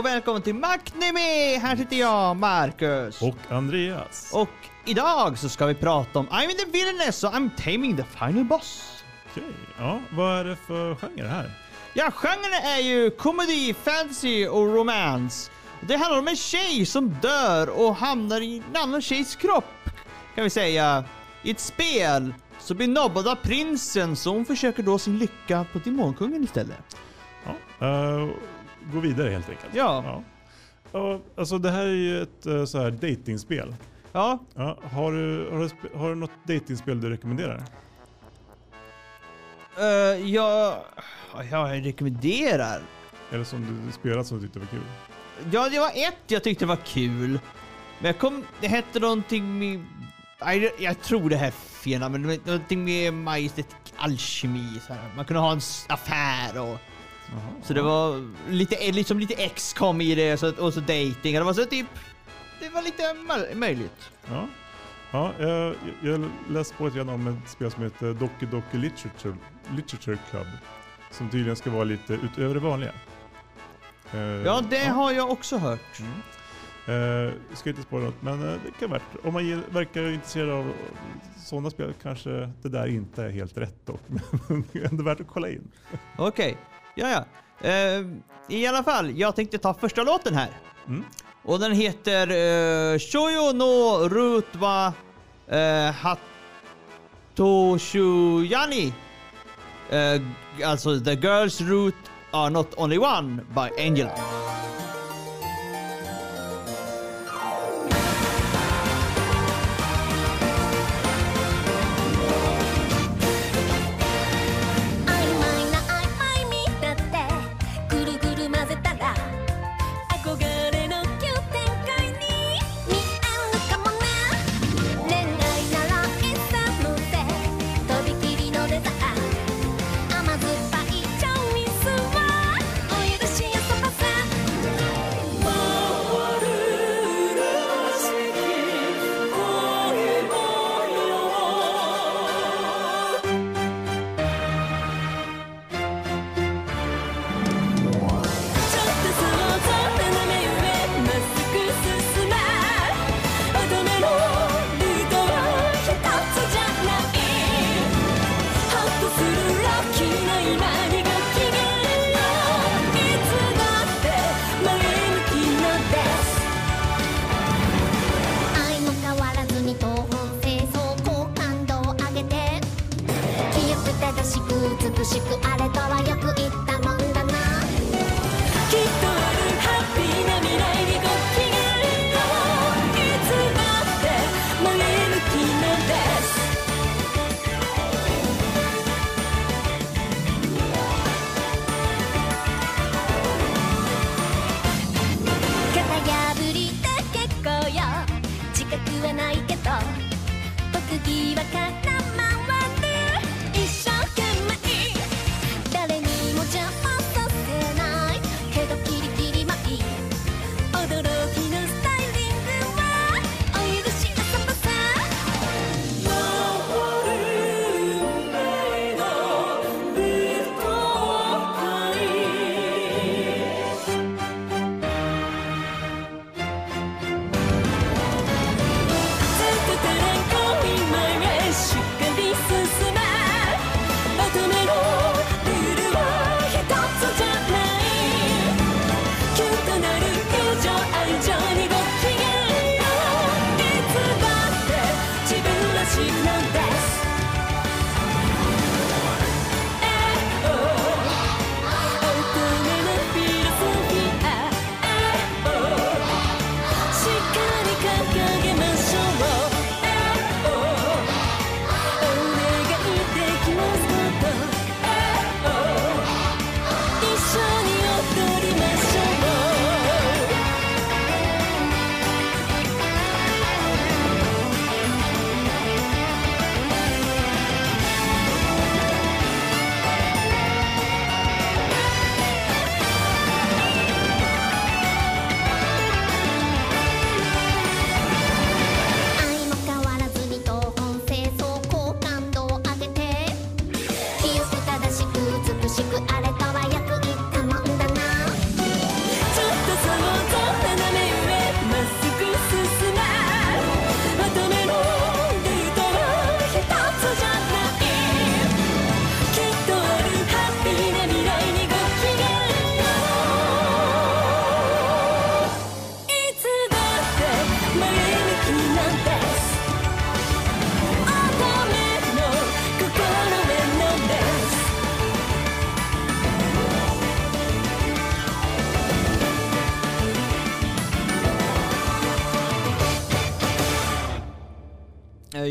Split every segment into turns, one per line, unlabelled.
Och välkommen till Macnemi! Här sitter jag, Marcus.
Och Andreas.
Och idag så ska vi prata om I'm in the villainess och I'm taming the final boss.
Okej, ja, vad är det för genre här?
Ja, genren är ju comedy, fantasy och romance. Det handlar om en tjej som dör och hamnar i en annan tjejs kropp, kan vi säga. I ett spel så blir nobbad av prinsen så hon försöker då sin lycka på Demonkungen istället.
Ja, eh, gå vidare helt enkelt.
Ja.
ja. Ja, alltså det här är ju ett uh, så här datingspel.
Ja,
Ja, har, du, har, du, har du något datingspel du rekommenderar?
uh, jag, jag rekommenderar.
Eller som du spelat som du tyckte var kul?
Ja, det var ett jag tyckte var kul. Men jag kom, det hette någonting med... Nej, jag tror det här är fel men någonting med Majestät Alkemi. Så här. Man kunde ha en affär och... Så det var lite, eh, liksom lite X kom i det så, att- och så dating. Det var så typ... Det var lite möj- möjligt.
Ja. Ja, jag, jag läste på lite grann om ett spel som heter Doki Doki Literature, Literature Club. Som tydligen ska vara lite utöver det vanliga. Eh,
Ja, det har jag också hört.
Eh, ska inte spåra något, men eh, det kan vara värt. Om man ge- verkar intresserad av sådana spel kanske det där inte är helt rätt dock. Men ändå värt att kolla in.
Okej, ja ja. Eh, I alla fall, jag tänkte ta första låten här.
Mm.
Och den heter uh, Shoyo no Rutwa uh, Hatoshuyani. Uh, alltså The Girls Root Are Not Only One by Angela.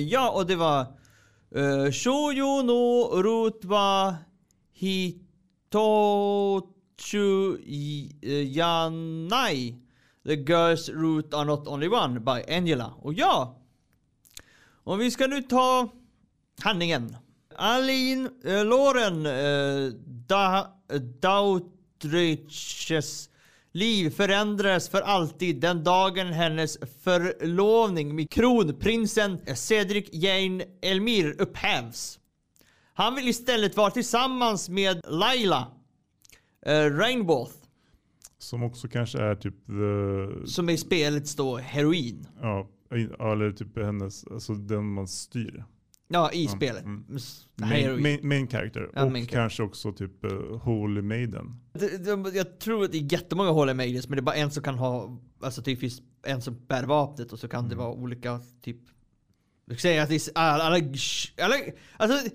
Ja, och det var eh, uh, Shoujo no Rutwa Hitochu Yanai The Girls Root Are Not Only One by Angela. Och ja, om vi ska nu ta handlingen. Aline uh, Loren uh, eh, da, Dautriches liv förändrades för alltid den dagen hennes förlovning med kronprinsen Cedric Jane Elmir upphävs. Han vill istället vara tillsammans med Laila Rainbow
Som också kanske är typ the,
som i spelet står heroin.
ja, in- ja, eller typ hennes, alltså den man styr.
Ja, i spelet.
mm. Main, main, main character.
Ja,
och
main
kanske också typ uh, Holy Maiden.
Det- det- Jag tror att det är jättemånga Holy Maidens men det är bara en som kan ha, alltså typ finns en som bär vapnet och så kan det vara olika typ Du säga att det är alla, alla, alla alltså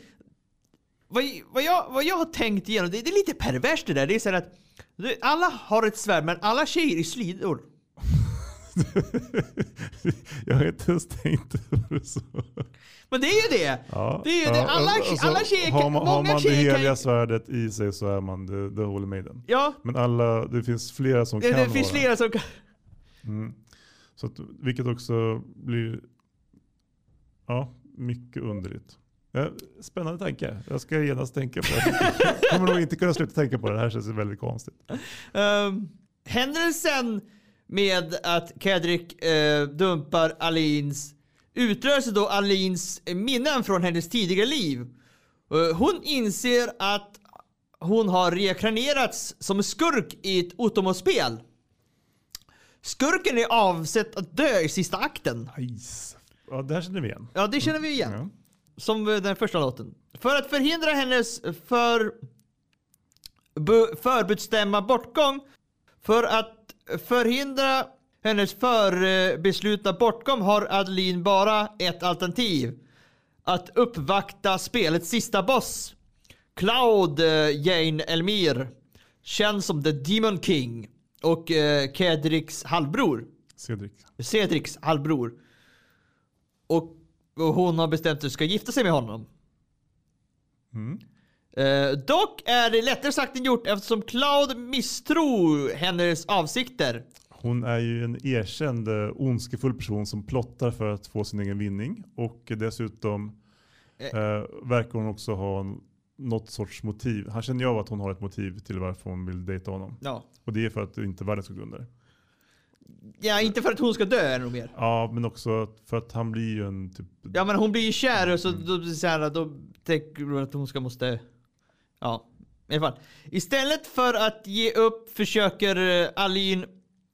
vad, vad, jag, vad jag har tänkt igenom, det, det är lite perverst det där. Det är så att alla har ett svärd men alla tjejer är slidor.
jag har inte ens tänkt det så.
Men det är ju det!
Ja,
Det är ju det. Alla- alla tjejer kan-
har man, har man det
tjejer kan-
heliga svärdet i sig så är man the, the Holy Maiden.
Ja,
Men alla, det finns flera som
det,
kan
det finns
vara.
flera som kan...
Mm. Så att, vilket också blir ja, mycket underligt. Ja, spännande tanke. Jag ska genast tänka på det. Jag kommer nog inte kunna sluta tänka på det. Det här känns väldigt konstigt.
Um, händelsen med att Kedrick eh, dumpar Alins utlöser då Alins minnen från hennes tidigare liv. Eh, hon inser att hon har reinkarnerats som skurk i ett Otomo-spel. Skurken är avsett att dö i sista akten.
Nice. Ja, det här känner vi igen.
Ja, det känner vi igen.
Ja.
Som eh, den första låten. För att förhindra hennes för... förbestämma bortgång. För att förhindra hennes förbeslutna bortgång har Adeline bara ett alternativ. Att uppvakta spelets sista boss. Cloud eh, Jane Elmir. Känd som The Demon King. Och eh, Kedricks halvbror.
Cedric.
Cedrics halvbror. Och, och hon har bestämt sig ska gifta sig med honom.
Mm.
Eh, dock är det lättare sagt än gjort eftersom Cloud misstror hennes avsikter.
Hon är ju en erkänd eh, ondskefull person som plottar för att få sin egen vinning. Och dessutom eh, verkar hon också ha en, något sorts motiv. Han känner ju av att hon har ett motiv till varför hon vill dejta honom.
Ja.
Och det är för att inte världen ska gå under.
ja, inte för att hon ska dö är det nog mer.
Ja, men också för att han blir ju en typ...
Ja men hon blir ju kär och så, då, så här, då tänker hon att hon ska måste... Ja, i alla fall. Istället för att ge upp försöker eh, Aline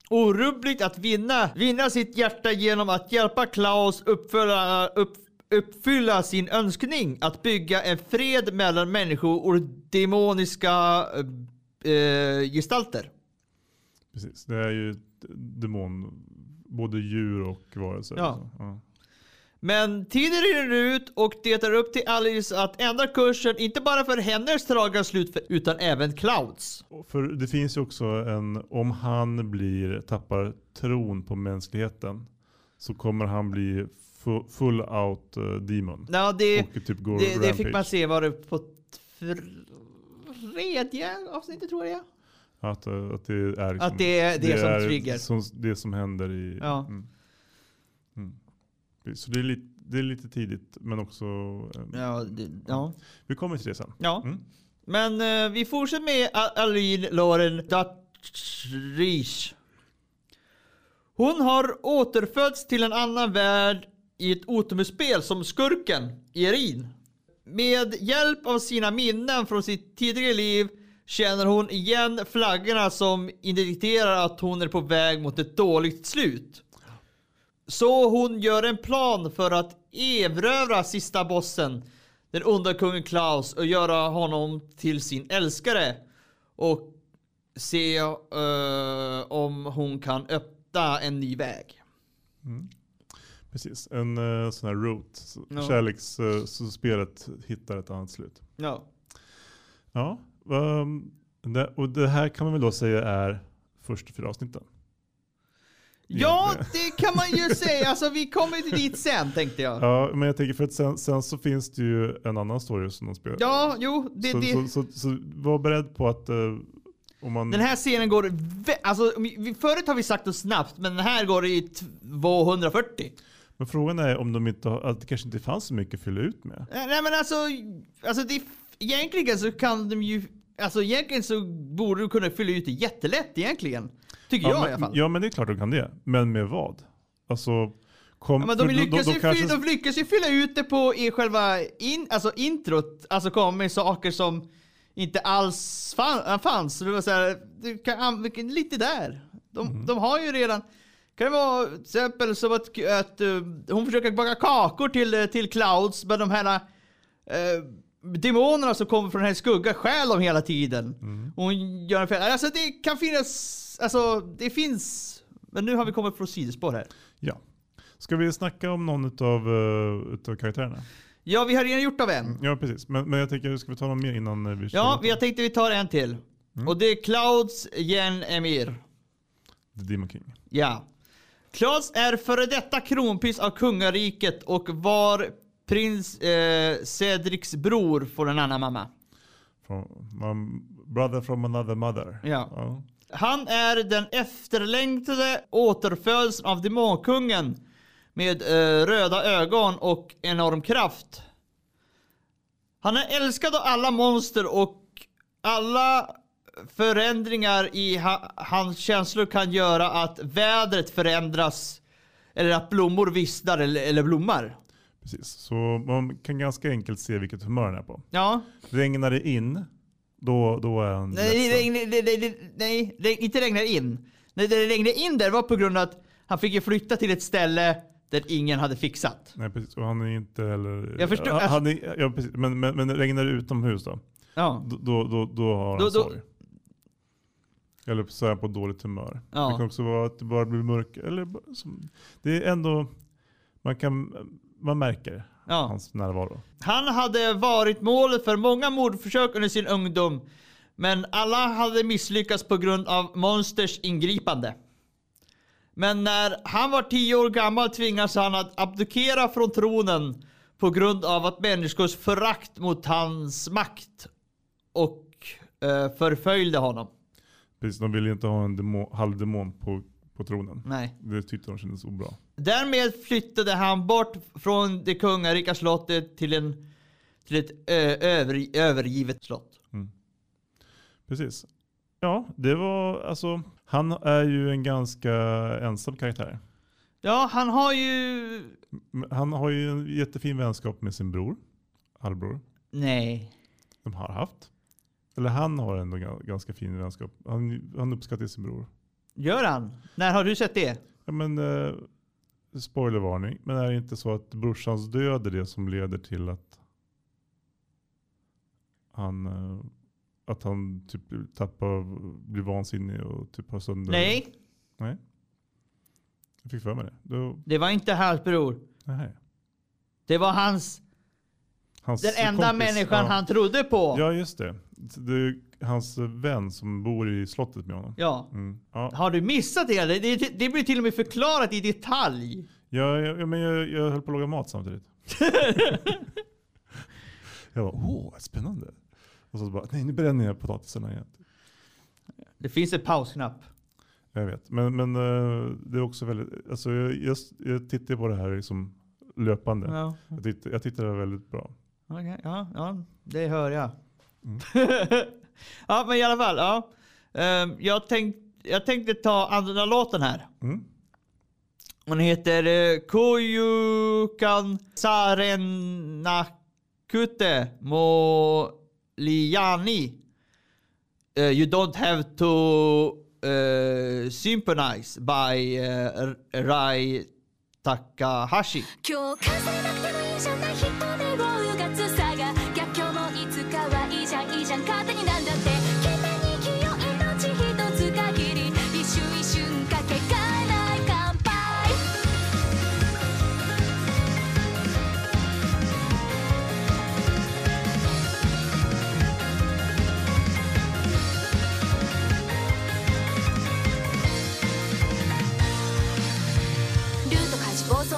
orubbligt att vinna, vinna sitt hjärta genom att hjälpa Klaus uppfylla, upp, uppfylla sin önskning att bygga en fred mellan människor och demoniska eh, gestalter.
Precis, det är ju demon. Både djur och varelser.
Ja.
Så, ja.
Men tiden rinner ut och det är upp till Alice att ändra kursen, inte bara för hennes tragiska slut utan även Clouds.
För det finns ju också en, om han blir, tappar tron på mänskligheten så kommer han bli fu- full out eh, demon.
Ja, det,
och typ går
det, det fick man se var det på tredje avsnittet tror jag.
Att, eh, att det är, liksom,
Att det är det som trigger.
Som, det som händer i...
Ja.
Mm. Så det är, lite, det är lite tidigt men också... eh,
Ja, det, ja.
Vi kommer till det sen.
ja.
Mm.
Men eh, vi fortsätter med Aline Lauren Dutchrish. Hon har återfötts till en annan värld i ett otomespel som skurken Erin. Med hjälp av sina minnen från sitt tidigare liv känner hon igen flaggorna som indikerar att hon är på väg mot ett dåligt slut. Så hon gör en plan för att erövra sista bossen, den onda kungen Klaus, och göra honom till sin älskare. Och se eh, om hon kan öppna en ny väg.
Precis, en uh, sån här root. Så
Ja.
Kärleks, så spelet hittar ett annat slut.
Ja.
Ja, um, det, och det här kan man väl då säga är första fyra avsnitten.
Ja, det kan man ju säga. Alltså vi kommer dit sen tänkte jag.
Ja, men jag tänker för att sen, sen så finns det ju en annan story som de spelar.
Ja, jo, det,
så,
det.
Så, så, så var beredd på att eh, om man...
Den här scenen går... Alltså, förut har vi sagt det snabbt, men den här går i 240.
Men frågan är om de inte har, att det kanske inte fanns så mycket att fylla ut med.
Eh, Nej men alltså, alltså det, egentligen så kan de ju... Alltså egentligen så borde du kunna fylla ut det jättelätt egentligen. Tycker jag
men,
i alla fall.
Ja men det är klart de kan det. Men med vad? Alltså, kom,
Ja, men de,
då-
lyckas
då- då kanske-
fylla, de lyckas ju fylla ut det på i själva in, alltså introt, alltså komma med saker som inte alls fan, fanns. Så det var så här, du kan lite där. De,
Mm.
de har ju redan, kan det vara till exempel som att, att eh, hon försöker baka kakor till, eh, till Clouds, men de här uh, demonerna som kommer från hennes skugga stjäl dem hela tiden.
Mm.
Och hon gör en fel. Alltså det kan finnas, alltså det finns, men nu har vi kommit på sidospår här.
Ja. Ska vi snacka om någon utav, uh, utav karaktärerna?
Ja, vi har redan gjort av en.
Ja precis. Men, men jag tänker, ska vi ta någon mer innan eh, vi kör?
Ja, jag tänkte vi tar en till. Och det är Clouds Jen Emir.
The Demon King.
Ja. Clouds är före detta kronprins av kungariket och var prins eh, Cedrics bror från en annan mamma.
From, my brother from another mother.
Ja.
Ja.
Han är den efterlängtade återfödelsen av demonkungen med eh, röda ögon och enorm kraft. Han är älskad av alla monster och alla förändringar i ha, hans känslor kan göra att vädret förändras eller att blommor vissnar eller, eller blommar.
Precis. Så man kan ganska enkelt se vilket humör han är på.
Ja.
Regnar det in, då, då är han
Nej, det, det, det, nej, det, inte regnar in. Nej, det regnade in där var på grund av att han fick ju flytta till ett ställe där ingen hade fixat.
Nej precis, och han är inte heller...
Jag förstår-
Han, han är, ja, precis. Men, men, men regnar det utomhus då?
Ja.
Då, då, då, då har han
Då- då-
sorg. Eller så är han på dåligt humör.
Ja.
Det kan också vara att det bara blir mörkt. Eller, bara som, det är ändå, man, kan, man märker
Ja.
hans närvaro.
Han hade varit målet för många mordförsök under sin ungdom. Men alla hade misslyckats på grund av monsters ingripande. Men när han var tio år gammal tvingades han att abdikera från tronen på grund av att människors förakt mot hans makt och eh, förföljde honom.
Precis, de ville inte ha en demo, halvdemon på, på tronen.
Nej.
Det tyckte de kändes obra.
Därmed flyttade han bort från det kungarika slottet till, en, till ett över, övergivet slott.
Precis. Ja, det var alltså, han är ju en ganska ensam karaktär.
Ja, han har ju...
Han har ju en jättefin vänskap med sin bror, halvbror.
Nej.
De har haft. Eller han har ändå ga- ganska fin vänskap. Han, han uppskattar sin bror.
Gör han? När har du sett det?
Ja, men, eh, spoilervarning. Men är det inte så att brorsans död är det som leder till att han, eh, att han typ tappar, blir vansinnig och typ har sönder...
Nej,
Nej. Jag fick för mig det. Då,
det var inte hans bror.
nej.
Det var hans,
Hans
den enda
kompis,
människan
ja.
han trodde på.
Ja, just det. Det hans vän som bor i slottet med honom.
Ja.
Mm. Ja,
Har du missat det? Det, det? det blir till och med förklarat i detalj.
Ja, ja, men jag, jag höll på att laga mat samtidigt. jag bara, åh, spännande. Och så bara, nej nu bränner jag potatisarna igen.
Det finns en pausknapp.
Jag vet, men, men eh, det är också väldigt, alltså jag, jag, jag tittar på det här liksom löpande.
Ja,
Jag, tittar, jag tittar väldigt bra.
okej. ja, ja det hör jag.
Mm.
ja, men i alla fall. Ja. Ehm, jag, tänkt, jag tänkte ta andra låten här.
Mm.
Hon heter eh, Koyukan Sarenakute Moliani. Eh, you don't have to uh, sympathize by uh, Rai Takahashi.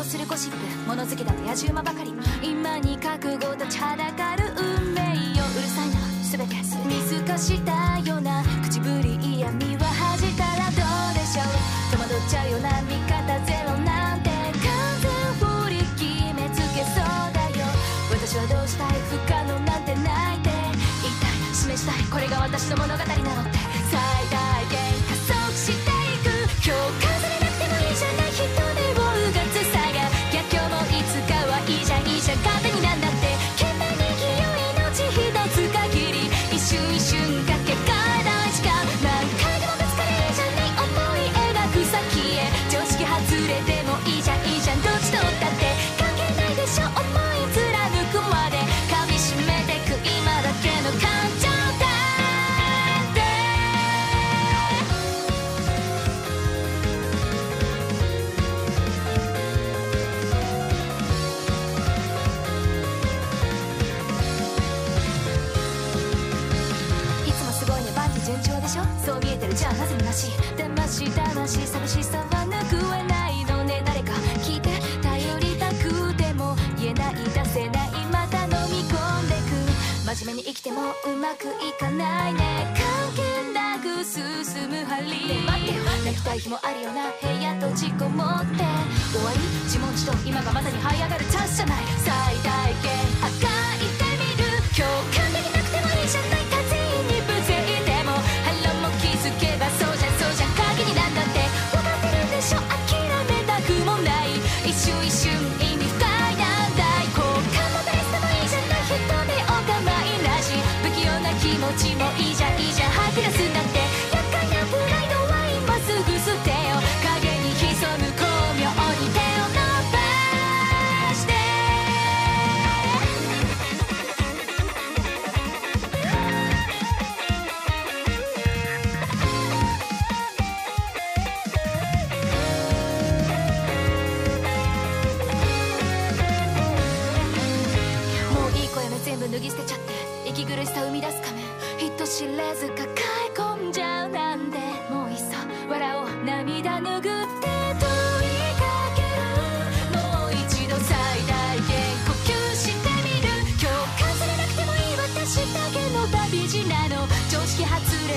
するゴシップ物好きだと野じ馬ばかり今に覚悟立ちはだかる運命ようるさいな。全て見透かしたような口ぶり嫌味は恥じたらどうでしょう。戸惑っちゃうような。味方ゼロなんて完全振り決めつけそうだよ。私はどうしたい不可能なんてないって。言い。たい示したい。これが私の物語なまくいかないね。関係なく進む針。ね待って泣きたい日もあるよな。部屋閉じこもって。終わり。自問自答。今がまさに這い上がるチャンスじゃない。最大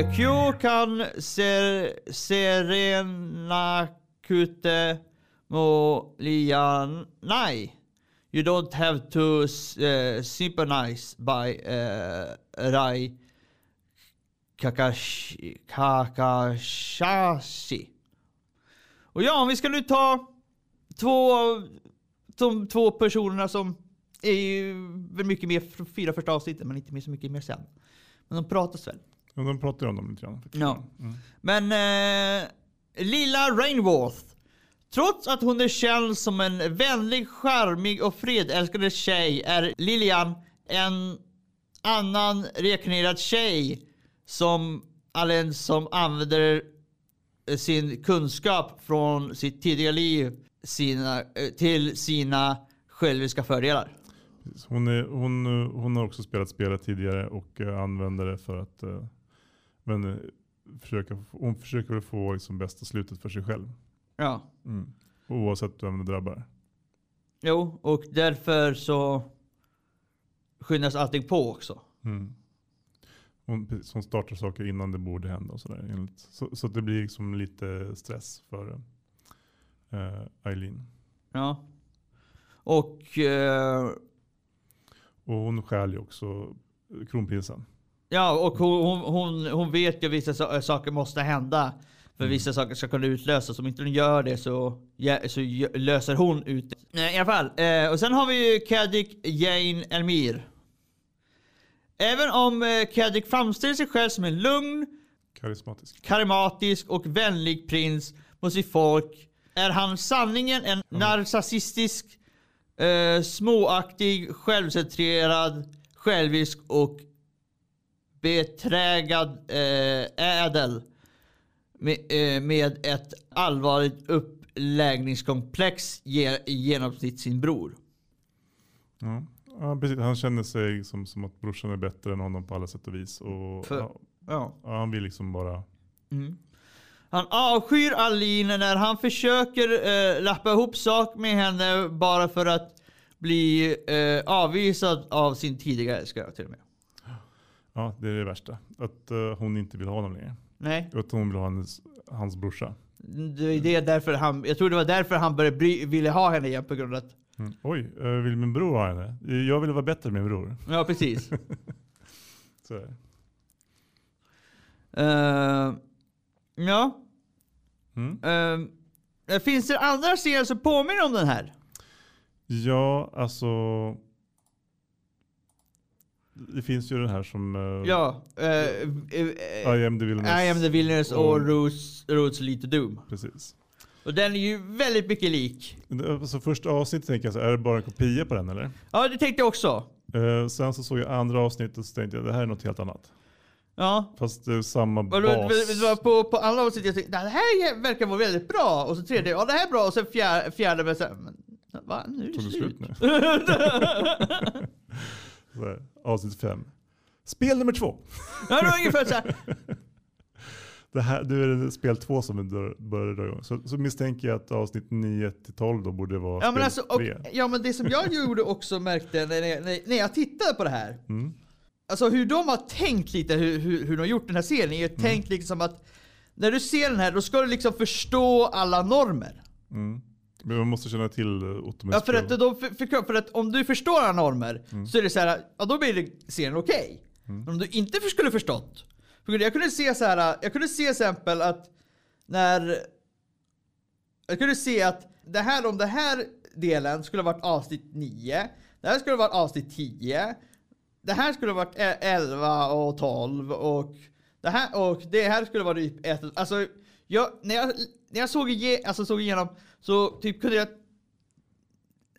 Och Q kan ser, serena kute mo lian nej. You don't have to uh, sympathize by uh, Rai Kakashi, Kakashashi. Och ja, om vi ska nu ta två av de två personerna som är ju mycket mer från fyra första avsnittet, men inte mer så mycket mer sen. Men de pratas väl.
Ja, de pratar ju om dem lite grann.
Ja.
Mm.
Men eh, lilla Rainworth. Trots att hon är känd som en vänlig, charmig och fredälskande tjej är Lilian en annan rekonerad tjej som Allen som använder eh, sin kunskap från sitt tidigare liv sina, eh, till sina själviska fördelar.
Hon, är, hon, eh, hon har också spelat spelet tidigare och använder det för att men, eh, försöka, hon försöker väl få liksom, bästa slutet för sig själv.
Ja.
Mm. Oavsett vem det drabbar.
Jo, och därför så skyndas allting på också.
Mm. Hon, hon startar saker innan det borde hända och sådär. enligt- Så, så det blir liksom lite stress för eh, Eileen.
Ja. Och eh,
Och hon stjäl ju också kronprinsen.
Ja, och hon, hon, hon, hon vet ju att vissa sa- saker måste hända. För
Mm.
vissa saker ska kunna utlösas. Om inte hon gör det så ja, så löser hon ut det. I alla fall. Eh, och sen har vi ju Kadik Jane Elmir. Även om eh, Kadik framställer sig själv som en lugn,
Karismatisk.
karismatisk och vänlig prins mot sitt folk är han sanningen en narcissistisk, eh, småaktig, självcentrerad, självisk och beträgad eh, ädel med, eh, med ett allvarligt uppläggningskomplex ge, i genomsnitt sin bror.
Ja. Ja, precis. Han känner sig som, som att brorsan är bättre än honom på alla sätt och vis. Och,
För-
ja, han vill liksom bara...
Mm. Han avskyr Aline när han försöker eh, lappa ihop sak med henne bara för att bli eh, avvisad av sin tidigare älskare till och med.
Ja, det är det värsta. Att eh, hon inte vill ha honom längre.
Nej,
Att hon vill ha hans, hans brorsa.
det är det därför han, jag tror det var därför han började bry, ville ha henne igen på grund av att,
Mm. Oj, eh, vill min bror ha henne? Jag vill vara bättre än min bror.
ja precis.
Så är.
Eh, ja,
Mm.
eh, finns det andra serier som påminner om den här?
Ja, alltså... Det finns ju den här som... eh,
Ja, eh,
I am the villainess.
I am the villainous och
och-
Roots, Roots to Doom.
Precis.
Och den är ju väldigt mycket lik.
Alltså första avsnittet tänker jag så är det bara en kopia på den eller?
Ja, det tänkte jag också.
Eh, sen så såg jag andra avsnittet och så tänkte jag det här är något helt annat.
Ja.
Fast det är samma bas.
det var på, på andra avsnitt jag tänkte det här verkar vara väldigt bra. Och så tredje, ja det här är bra. Och sen fjärde, fjärde men sen, men, va? Nu är det
Tog
slut.
slut nu? Här, avsnitt fem. Spel nummer två.
Ja, det var ungefär så här.
Det här, nu är det spel två som börjar dra igång. Så, så misstänker jag att avsnitt 9 till 12 då borde vara
Ja men, alltså, och, ja men det som jag gjorde också märkte när, jag- när, jag tittade på det här.
Mm.
Alltså hur de har tänkt lite, hur, hur, hur de har gjort den här serien. är ju tänkt liksom att när du ser den här då ska du liksom förstå alla normer.
Mm. Men man måste känna till uh, Ottomans
Ja, för, att, de, för, för, att om du förstår alla normer så är det så här, ja då blir det serien okej. Men om du inte skulle förstått. För jag kunde se så här, jag kunde se exempel att när... Jag kunde se att det här, om den här delen skulle ha varit avsnitt 9. Det här skulle ha varit avsnitt 10. Det här skulle ha varit e- 11 och 12 och det här, och det här skulle vara typ ett, alltså jag, när jag, när jag såg, ige, alltså såg igenom så typ kunde jag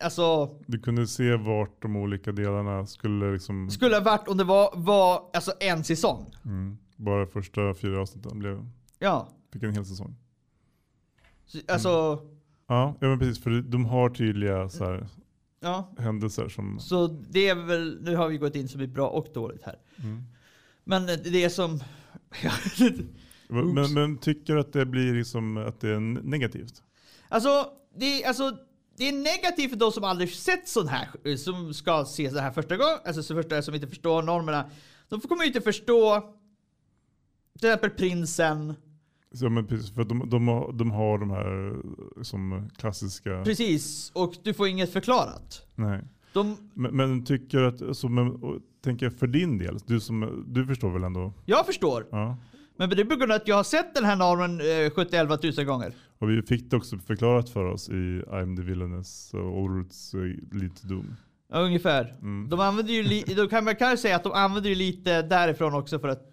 Alltså,
Du kunde se vart de olika delarna skulle liksom...
skulle ha varit om det var, var alltså en säsong.
Mm. Bara första fyra avsnitten blev,
Ja.
fick en hel säsong.
Så, Alltså,
Ja, ja men precis. För de har tydliga så här,
ja.
händelser som...
Så det är väl, nu har vi gått in som är bra och dåligt här.
Mm.
Men det är som...
Men, men tycker du att det blir liksom att det är negativt?
Alltså, det, alltså, det är negativt för de som aldrig sett sån här, som ska se det här första gången, alltså så första som inte förstår normerna. De kommer ju inte förstå till exempel prinsen.
Så, men precis, för de, de, har, de har de här som klassiska...
Precis, och du får inget förklarat.
Nej.
De,
Men, men tycker att, så, men, tänker för din del, du, som, du förstår väl ändå?
jag förstår.
Ja.
Men det är på grund av att jag har sett den här normen eh, 70 tusen gånger.
Och vi fick det också förklarat för oss i I'm the Villainess och Orruts uh, Lead to Doom.
Ja, ungefär.
Mm.
De använder ju li- då kan man kanske säga att de använder ju lite därifrån också för att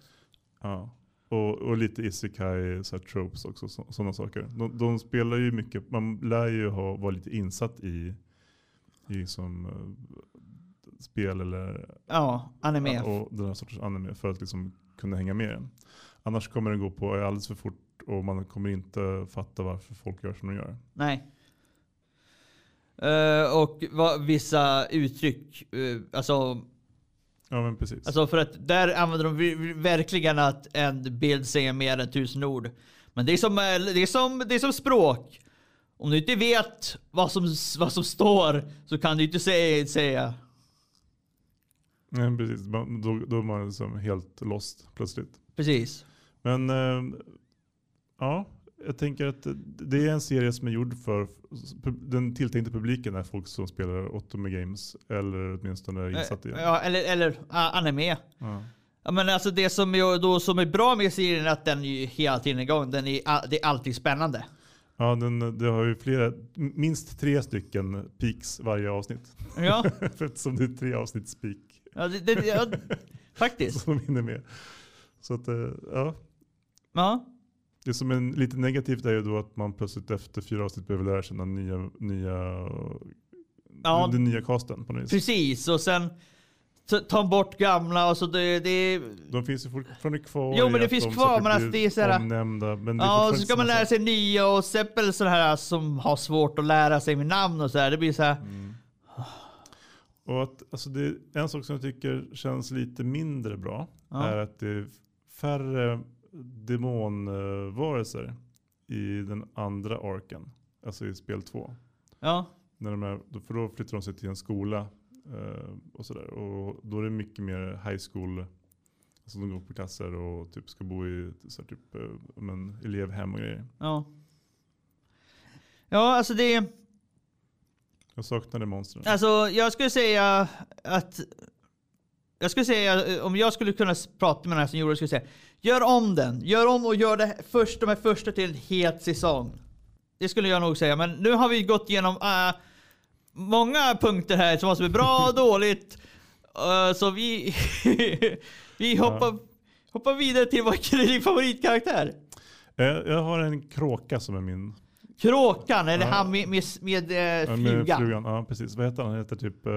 Ja. Och, och lite isekai så här, tropes också, sådana saker. De, de spelar ju mycket, man lär ju ha, vara lite insatt i, i som, eh, spel eller
ja, anime.
Och den här sortens anime för att liksom kunna hänga med. Annars kommer den gå på alldeles för fort och man kommer inte fatta varför folk gör som de gör.
Nej. Eh, och vad, vissa uttryck, uh, alltså,
Ja men precis.
alltså för att där använder de verkligen att en bild säger mer än tusen ord. Men det är som, eh, det är som, det är som språk. Om du inte vet vad som, vad som står så kan du inte säga, säga.
Nej, precis. Då, då är man liksom helt lost plötsligt.
Precis.
Men eh, ja, jag tänker att det är en serie som är gjord för den tilltänkta publiken är folk som spelar Otome Games eller åtminstone är insatt i
Eh,
det.
Ja, eller, eller anime.
Ja.
Ja, men alltså det som är, då, som är bra med serien är att den är hela tiden igång. Den är, det är alltid spännande.
Ja, den, det har ju flera, minst tre stycken peaks varje avsnitt.
Ja,
För Eftersom det är tre avsnitts peak
ja, det, det, ja faktiskt.
som de hinner med. Så att, eh, ja.
Ja,
Det som är lite negativt är ju då att man plötsligt efter fyra avsnitt behöver lära den nya, nya,
Ja.
den nya casten på något vis.
precis. Och sen ta- bort gamla och så det, det
De finns ju fortfarande kvar.
Jo, men det finns
de
kvar, men alltså det är så här-
Omnämnda, men det
Ja, och så ska man lära sig nya och så här som har svårt att lära sig med namn och så här. Det blir så här.
Mm. Och att, alltså det, en sak som jag tycker känns lite mindre bra
Ja.
är att det är färre demonvarelser i den andra arken. Alltså i spel två.
Ja,
När de är, då- för då flyttar de sig till en skola eh, och sådär. Och då är det mycket mer high school. Alltså de går på klasser och typ ska bo i så här, typ, eh, men, elevhem och grejer.
ja. Ja, alltså det...
Jag saknar det monstren.
Alltså jag skulle säga att... Jag skulle säga, eh, om jag skulle kunna prata med här som gjorde det, skulle jag säga Gör om den! Gör om och gör det först, de här första till en het säsong. Det skulle jag nog säga, men nu har vi gått igenom äh, många punkter här som som är bra och dåligt. Uh, så vi, vi hoppar, hoppar vidare till vad är din favoritkaraktär?
Eh, jag har en kråka som är min
Kråkan, eller
Ja.
han med, med, med, eh,
Ja, med
flugan.
flugan. Ja, precis. Vad heter han? Han heter typ eh,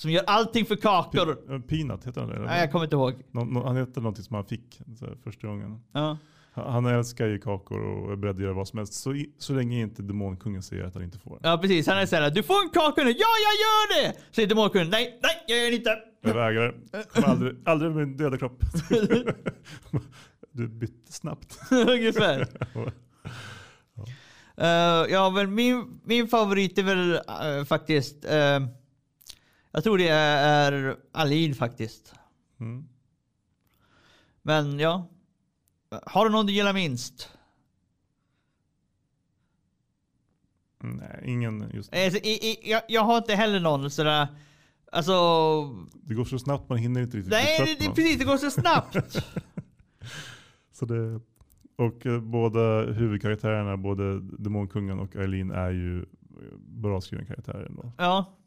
Som gör allting för kakor.
Eh, Peanut. Heter han det?
Nej, jag kommer inte ihåg.
Nå- nå- han heter någonting som han fick här, första gången.
Ja.
Han, älskar ju kakor och är beredd att göra vad som helst. Så, så länge inte demonkungen säger att han inte får.
Ja precis, han är såhär du får en kaka nu, ja jag gör det! Säger demonkungen, nej, nej jag gör det inte.
Jag vägrar. Kommer aldrig, aldrig med min döda kropp. du bytte snabbt.
Ungefär. Uh, ja men min, min favorit är väl eh, faktiskt, eh, jag tror det är, Alin faktiskt.
Mm.
Men ja, har du någon du gillar minst?
Nej, ingen just
Eh, så, i, i, jag, jag har inte heller någon sådär, alltså
Det går så snabbt man hinner inte riktigt
Nej, det, det, precis. Det går så snabbt.
Så det, och eh, båda huvudkaraktärerna, både Demonkungen och Eileen är ju bra skrivna karaktärer ändå.
Ja.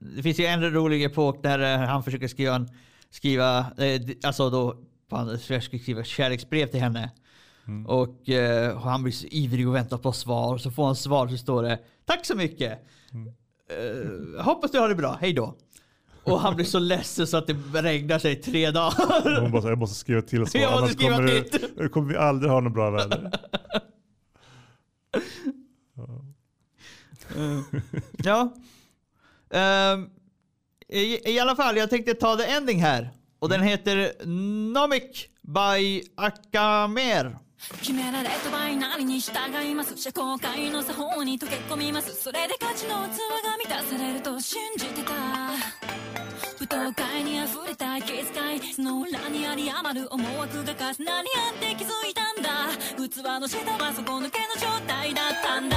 Det finns ju en rolig epok där eh, han försöker skriva, en, skriva eh, alltså då han försöker skriva kärleksbrev till henne.
Mm.
Och eh, han blir så ivrig och väntar på svar. Så får han svar så står det Tack så mycket.
Mm.
Eh, hoppas du har det bra. Hej då. Och han blir så ledsen så att det regnar sig i tre dagar.
Och Hon bara, jag måste skriva till svar,
Jag måste
annars
skriva
kommer,
nytt."
det, kommer vi aldrig ha något bra väder.
ja. Ehm, i, I alla fall, jag tänkte ta the ending här. Och den heter Nomic by Akamer.
決められた場合何に従います社交界の作法に溶け込みますそれで価値の器が満たされると信じてた舞踏会に溢れた気遣いその裏にあり余る思惑が重なり合って気づいたんだ器の下は底抜けの状態だったんだ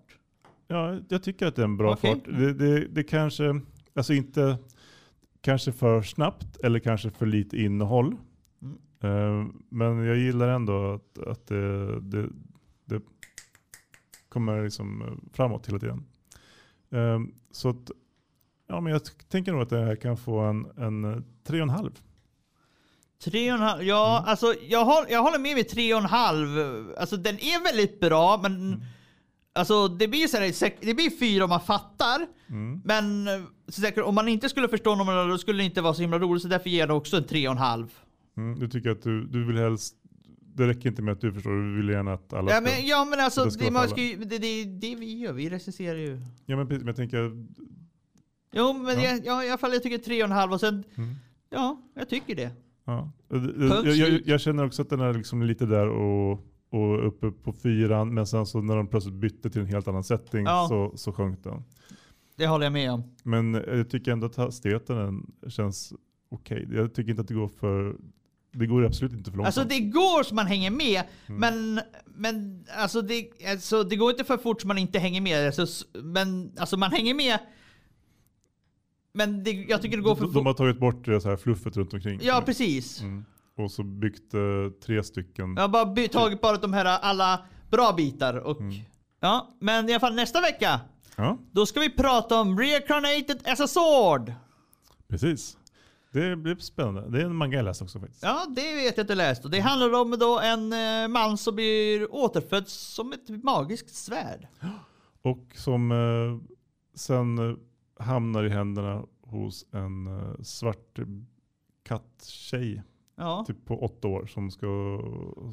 Ja,
jag tycker att det är en bra
Okej.
fart. Det, det, det kanske, alltså inte kanske för snabbt eller kanske för lite innehåll.
Mm.
Eh, men jag gillar ändå att, att det, det, det kommer liksom eh, framåt hela tiden. Eh, så att, ja, men jag tänker nog att det här kan få en, en tre och en halv.
Tre och en halv. Ja,
Mm.
alltså jag, håll, jag håller med vid tre och en halv. Alltså den är väldigt bra, men
Mm.
Alltså det blir så här, det blir fyra om man fattar.
Mm.
Men eh, säkert, om man inte skulle förstå någon då skulle det inte vara så himla roligt. Så därför ger jag det också en tre och en halv.
Mm, du tycker att du, du vill helst, det räcker inte med att du förstår, du vill gärna att alla
Ja
ska-
men, ja, men alltså
det
det, ska, det, det, det vi gör, vi recenserar ju.
Ja men precis, men jag tänker,
Jo men
Ja.
Jag, ja, i alla fall jag tycker tre och en halv och sen,
Mm.
ja jag tycker det.
ja. Jag, jag, jag känner också att den är liksom lite där och, och uppe på fyran, men sen så när de plötsligt bytte till en helt annan setting
Ja.
så, så sjönk den.
Det håller jag med om.
Men jag tycker ändå att hastigheten känns okej. Jag tycker inte att det går för, det går absolut inte för långsamt.
Alltså det går så man hänger med,
Mm.
men, men alltså, det, alltså det går inte för fort så man inte hänger med. Alltså, men alltså man hänger med. Men det, jag tycker det går för
de, de har
fort.
tagit bort det så här fluffet runt omkring.
Ja precis.
Mm. Och så byggt tre stycken.
Jag har bara by- tagit bara de här alla bra bitar och
Mm.
ja, men i alla fall nästa vecka.
Ja,
Då ska vi prata om Reincarnated as a Sword.
precis. Det blir spännande. Det är en manga jag läst också faktiskt.
Ja, det vet jag att du läst. Och det handlar om då en eh, man som blir återfödd som ett magiskt svärd.
Och som eh, sen eh, hamnar i händerna hos en eh, svart katttjej.
Ja.
Typ på åtta år som ska...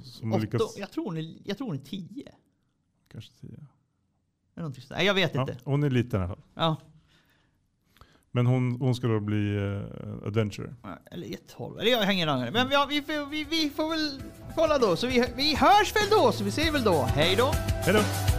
Som
Åtta,
lyckas...
jag, tror hon är, jag tror hon är tio.
Kanske tio.
Eller. Nej, jag vet
Ja,
inte.
hon är liten i alla fall.
Ja.
Men hon, hon ska då bli uh, adventurer.
Eller ett håll. Eller jag har ingen aning. Men vi, får- vi, vi får väl kolla då. Så vi, vi hörs väl då. Så vi ses väl då. Hej då.
Hej då!